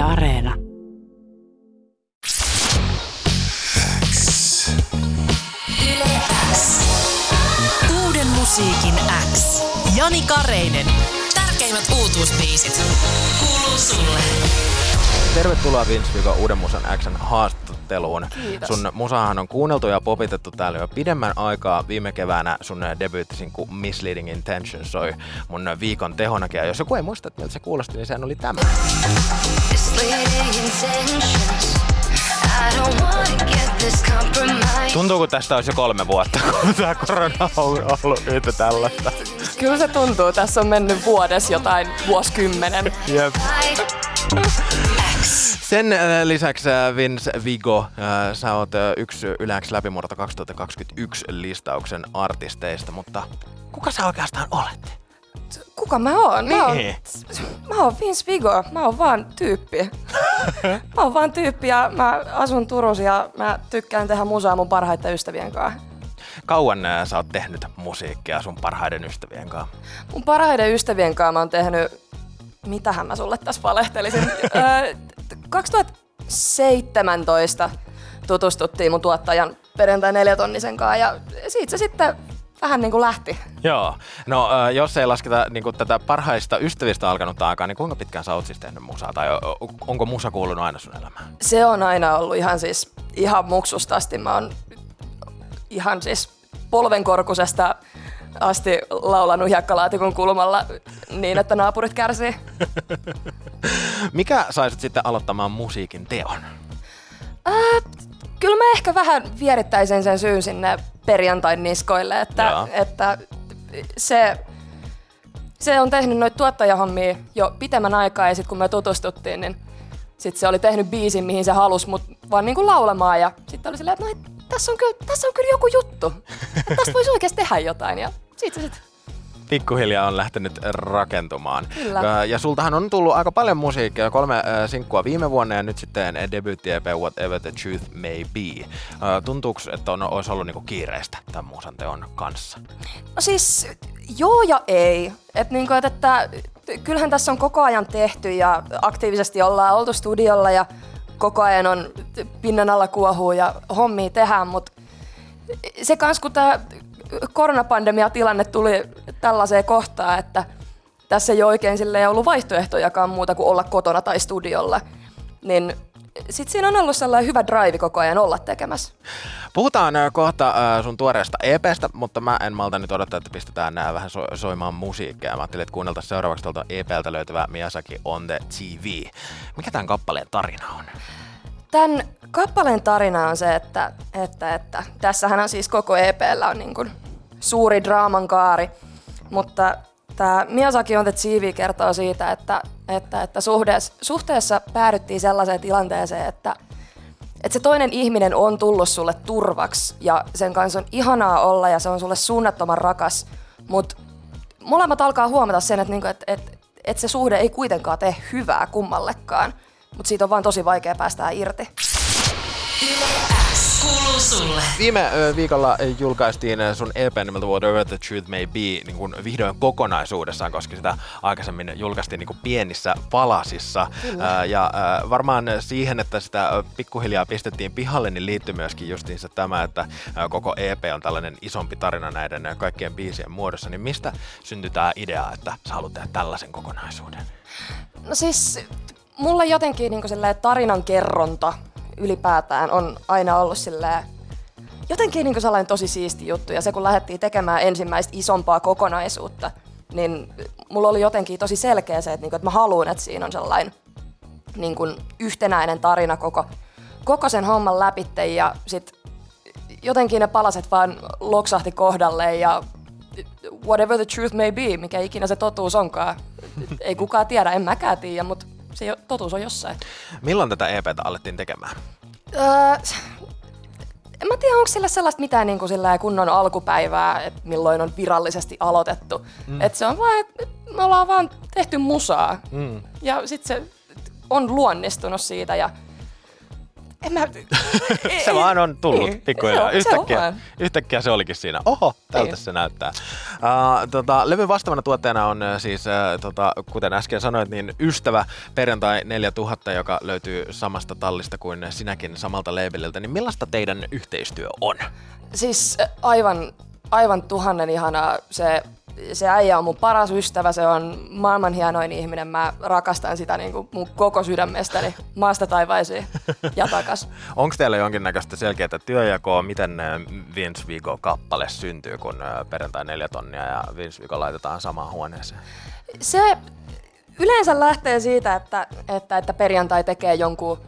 Areena. Uuden musiikin X. Jani Kareinen. Tärkeimmät uutuusbiisit. Kuuluu sulle. Tervetuloa Vince Vigo Uuden Musan Xn haastatteluun. Kiitos. Sun musahan on kuunneltu ja popitettu täällä jo pidemmän aikaa. Viime keväänä sun debyyttisinku Misleading Intention soi mun viikon tehonakin. Ja jos joku ei muista, että miltä se kuulosti, niin sehän oli tämä. Misleading intentions. I don't wanna get this compromise. Tuntuu, kun tästä olisi jo kolme vuotta, kun tämä korona on ollut yhtä tällaista. Kyllä se tuntuu. Tässä on mennyt vuodessa jotain vuosikymmenen. Jep. Sen äh, lisäksi äh, Vince Vigo, äh, sä oot yksi Yläks läpimurto 2021 listauksen artisteista, mutta kuka sä oikeastaan olet? Kuka mä oon? Mä oon, Niin. mä oon Vince Vigo. Mä oon vaan tyyppi. mä oon vaan tyyppi ja mä asun Turussa ja mä tykkään tehdä musaa mun parhaiten ystävien kanssa. Kauan sä oot tehnyt musiikkia sun parhaiden ystävien kanssa? Mun parhaiden ystävien kanssa mä oon tehnyt... Mitähän mä sulle tässä valehtelisin? Öö, 2017 tutustuttiin mun tuottajan perjantai neljätonnisen kanssa ja siitä se sitten vähän niin kuin lähti. Joo. No jos ei lasketa niin tätä parhaista ystävistä alkanutta aikaa, niin kuinka pitkään sä oot siis tehnyt musaa? Tai onko musa kuulunut aina sun elämään? Se on aina ollut ihan siis ihan muksusta asti. Mä oon ihan siis polvenkorkusesta asti laulanut hiekkalaatikon kulmalla niin, että naapurit kärsii. Mikä saisit sitten aloittamaan musiikin teon? Ää, kyllä mä ehkä vähän vierittäisin sen syyn sinne perjantain niskoille, että, Jaa. että se, se on tehnyt noita tuottajahommia jo pitemmän aikaa ja sitten kun me tutustuttiin, niin sit se oli tehnyt biisin, mihin se halusi mut vaan niinku laulamaan ja sitten oli silleen, että no, tässä, on kyllä, tässä on kyllä joku juttu, että tästä voisi oikeasti tehdä jotain ja sit se sit pikkuhiljaa on lähtenyt rakentumaan. Kyllä. Ö, Ja sultahan on tullut aika paljon musiikkia, kolme ö, sinkkua viime vuonna ja nyt sitten debyytti EP Whatever the Truth May Be. Tuntuuko, että on, olisi ollut niinku kiireistä tämän musan teon kanssa? No siis joo ja ei. Et niinku, et, että kyllähän tässä on koko ajan tehty ja aktiivisesti ollaan oltu studiolla ja koko ajan on pinnan alla kuohuu ja hommia tehdään, mutta se kans kun tämä koronapandemia-tilanne tuli tällaiseen kohtaan, että tässä ei oikein silleen ollut vaihtoehtojakaan muuta kuin olla kotona tai studiolla, niin sitten siinä on ollut sellainen hyvä drive koko ajan olla tekemässä. Puhutaan ö, kohta ö, sun tuoreesta EPstä, mutta mä en malta nyt odottaa, että pistetään nää vähän so- soimaan musiikkia. Mä ajattelin, että kuunneltaisiin seuraavaksi tuolta EPltä löytyvä Miyazaki on the TV. Mikä tämän kappaleen tarina on? Tämän kappaleen tarina on se, että, että, että tässähän on siis koko EPllä on niin kuin suuri draaman kaari, mutta tämä Miyazaki on TV kertoo siitä, että, että, että suhteessa, suhteessa päädyttiin sellaiseen tilanteeseen, että, että se toinen ihminen on tullut sulle turvaksi ja sen kanssa on ihanaa olla ja se on sulle suunnattoman rakas, mutta molemmat alkaa huomata sen, että, niinku, että, että, että se suhde ei kuitenkaan tee hyvää kummallekaan, mutta siitä on vaan tosi vaikea päästää irti. Viime viikolla julkaistiin sun EP nimeltä Whatever the Truth May Be niin kun vihdoin kokonaisuudessaan, koska sitä aikaisemmin julkaistiin niin kun pienissä palasissa. Ö, ja varmaan siihen, että sitä pikkuhiljaa pistettiin pihalle, niin liittyy myöskin justiinsa tämä, että koko EP on tällainen isompi tarina näiden kaikkien biisien muodossa. Niin mistä syntyi tämä idea, että sä haluat tehdä tällaisen kokonaisuuden? No siis mulla jotenkin niin tarinan kerronta ylipäätään on aina ollut silleen, jotenkin niin sellainen tosi siisti juttu. Ja se kun lähdettiin tekemään ensimmäistä isompaa kokonaisuutta, niin mulla oli jotenkin tosi selkeä se, että, niin kuin, että mä haluan, että siinä on sellainen niin kuin yhtenäinen tarina koko, koko sen homman läpitte ja sit jotenkin ne palaset vaan loksahti kohdalle ja whatever the truth may be, mikä ikinä se totuus onkaan. Ei kukaan tiedä, en mäkään tiedä, mutta se jo- totuus on jossain. Milloin tätä EPtä alettiin tekemään? Öö, en mä tiedä, onko sillä sellaista mitään niin kuin kunnon alkupäivää, että milloin on virallisesti aloitettu. Mm. Et se on vaan, että me ollaan vaan tehty musaa. Mm. Ja sitten se on luonnistunut siitä ja En mä... se vaan on tullut Niin, pikkuhiljaa. se on- se on Yhtäkkiä, yhtäkkiä se olikin siinä. Oho, tältä Niin. se näyttää. Uh, tota, levyn vastaavana tuotteena on siis, uh, tota, kuten äsken sanoit, niin Ystävä Perjantai 4000, joka löytyy samasta tallista kuin sinäkin samalta labeliltä. Niin millaista teidän yhteistyö on? Siis aivan, aivan tuhannen ihanaa. Se, se äijä on mun paras ystävä, se on maailman hienoin ihminen. Mä rakastan sitä niin kuin mun koko sydämestäni maasta taivaisiin ja takas. Onko teillä jonkinnäköistä selkeää työjakoa, miten äh, Vince Vigo-kappale syntyy, kun äh, perjantai neljä tonnia ja Vince Vigo laitetaan samaan huoneeseen? Se yleensä lähtee siitä, että, että, että perjantai tekee jonkun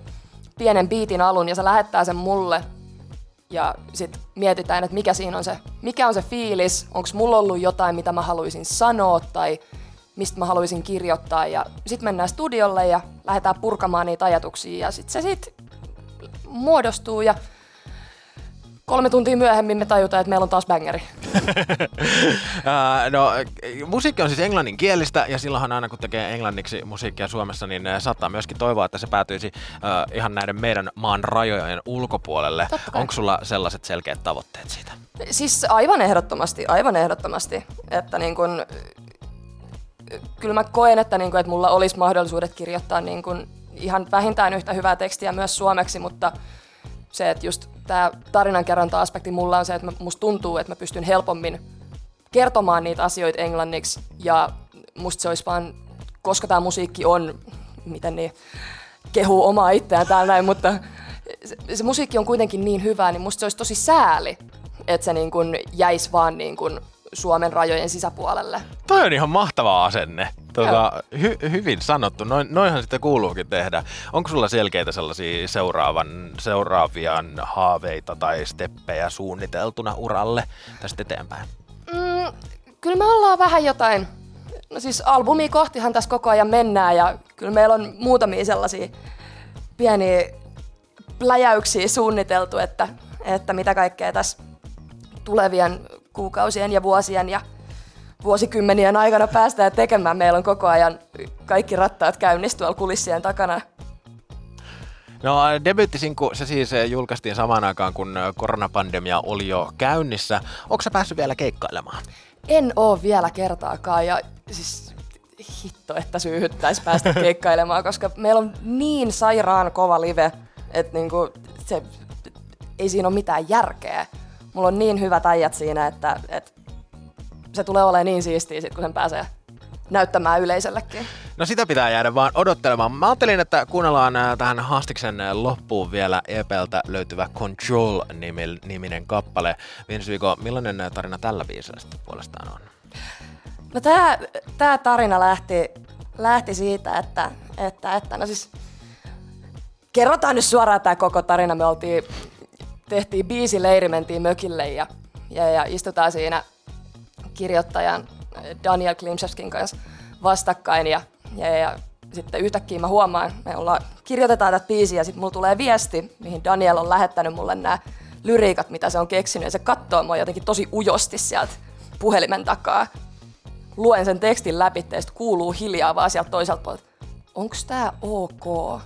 pienen biitin alun ja se lähettää sen mulle. Ja sitten mietitään, että mikä siinä on se, mikä on se fiilis, onko mulla ollut jotain, mitä mä haluaisin sanoa tai mistä mä haluaisin kirjoittaa. Ja sitten mennään studiolle ja lähdetään purkamaan niitä ajatuksia ja sitten se sitten muodostuu ja kolme tuntia myöhemmin me tajutaan, että meillä on taas bangeri. Ää, no, musiikki on siis englanninkielistä ja silloinhan aina kun tekee englanniksi musiikkia Suomessa, niin saattaa myöskin toivoa, että se päätyisi äh, ihan näiden meidän maan rajojen ulkopuolelle. Onko sulla sellaiset selkeät tavoitteet siitä? Siis aivan ehdottomasti, aivan ehdottomasti. Että niin kun, kyllä mä koen, että, niin kun, että mulla olisi mahdollisuudet kirjoittaa niin kun ihan vähintään yhtä hyvää tekstiä myös suomeksi, mutta se, että just tämä tarinankerronta-aspekti mulla on se, että musta tuntuu, että mä pystyn helpommin kertomaan niitä asioita englanniksi ja musta se olisi vaan, koska tämä musiikki on, miten niin, kehuu omaa itseään täällä näin, mutta se, se musiikki on kuitenkin niin hyvää, niin musta se olisi tosi sääli, että se niin kun jäisi vaan niin kun Suomen rajojen sisäpuolelle. Toi on ihan mahtava asenne. Tota, hy- hyvin sanottu. Noin, noinhan sitä kuuluukin tehdä. Onko sulla selkeitä sellaisia seuraavan, seuraavia haaveita tai steppejä suunniteltuna uralle tästä eteenpäin? Mm, kyllä me ollaan vähän jotain, no siis albumia kohtihan tässä koko ajan mennään ja kyllä meillä on muutamia sellaisia pieniä pläjäyksiä suunniteltu, että, että mitä kaikkea tässä tulevien kuukausien ja vuosien ja vuosikymmenien aikana päästään tekemään. Meillä on koko ajan kaikki rattaat käynnissä tuolla kulissien takana. No debyyttisinku, se siis eh, julkaistiin samaan aikaan, kun eh, koronapandemia oli jo käynnissä. Onko sä päässyt vielä keikkailemaan? En oo vielä kertaakaan ja siis hitto, että syyhyttäisi päästä keikkailemaan, koska meillä on niin sairaan kova live, että niinku, se, ei siinä ole mitään järkeä. Mulla on niin hyvät äijät siinä, että, että se tulee olemaan niin siistiä sit, kun sen pääsee näyttämään yleisöllekin. No sitä pitää jäädä vaan odottelemaan. Mä ajattelin, että kuunnellaan äh, tähän haastiksen äh, loppuun vielä EPltä löytyvä Control-niminen kappale. Vince Vigo, millainen äh, tarina tällä biisillä sitten puolestaan on? No tää, tää tarina lähti, lähti siitä, että, että, että no siis kerrotaan nyt suoraan tämä koko tarina. Me oltiin, tehtiin biisi leiri, mentiin mökille ja, ja, ja istutaan siinä kirjoittajan Daniel Klimczewskin kanssa vastakkain ja, ja, ja sitten yhtäkkiä mä huomaan, me ollaan, kirjoitetaan tätä biisiä ja sitten mulla tulee viesti, mihin Daniel on lähettänyt mulle nämä lyriikat, mitä se on keksinyt ja se katsoo mua jotenkin tosi ujosti sieltä puhelimen takaa. Luen sen tekstin läpi ja sitten kuuluu hiljaa vaan sieltä toiselta puolelta, onks tää ok?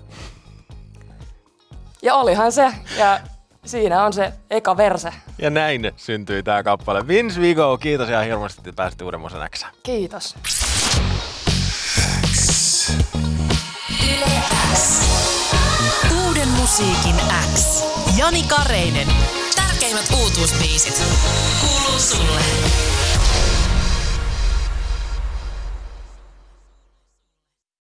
Ja olihan se, ja siinä on se eka verse. Ja näin syntyi tämä kappale. Vince Vigo, kiitos ihan hirveästi, että pääsit uuden musan Xään. Kiitos. Yle X. Uuden musiikin X. Jani Kareinen. Tärkeimmät uutuusbiisit. Kuuluu sulle.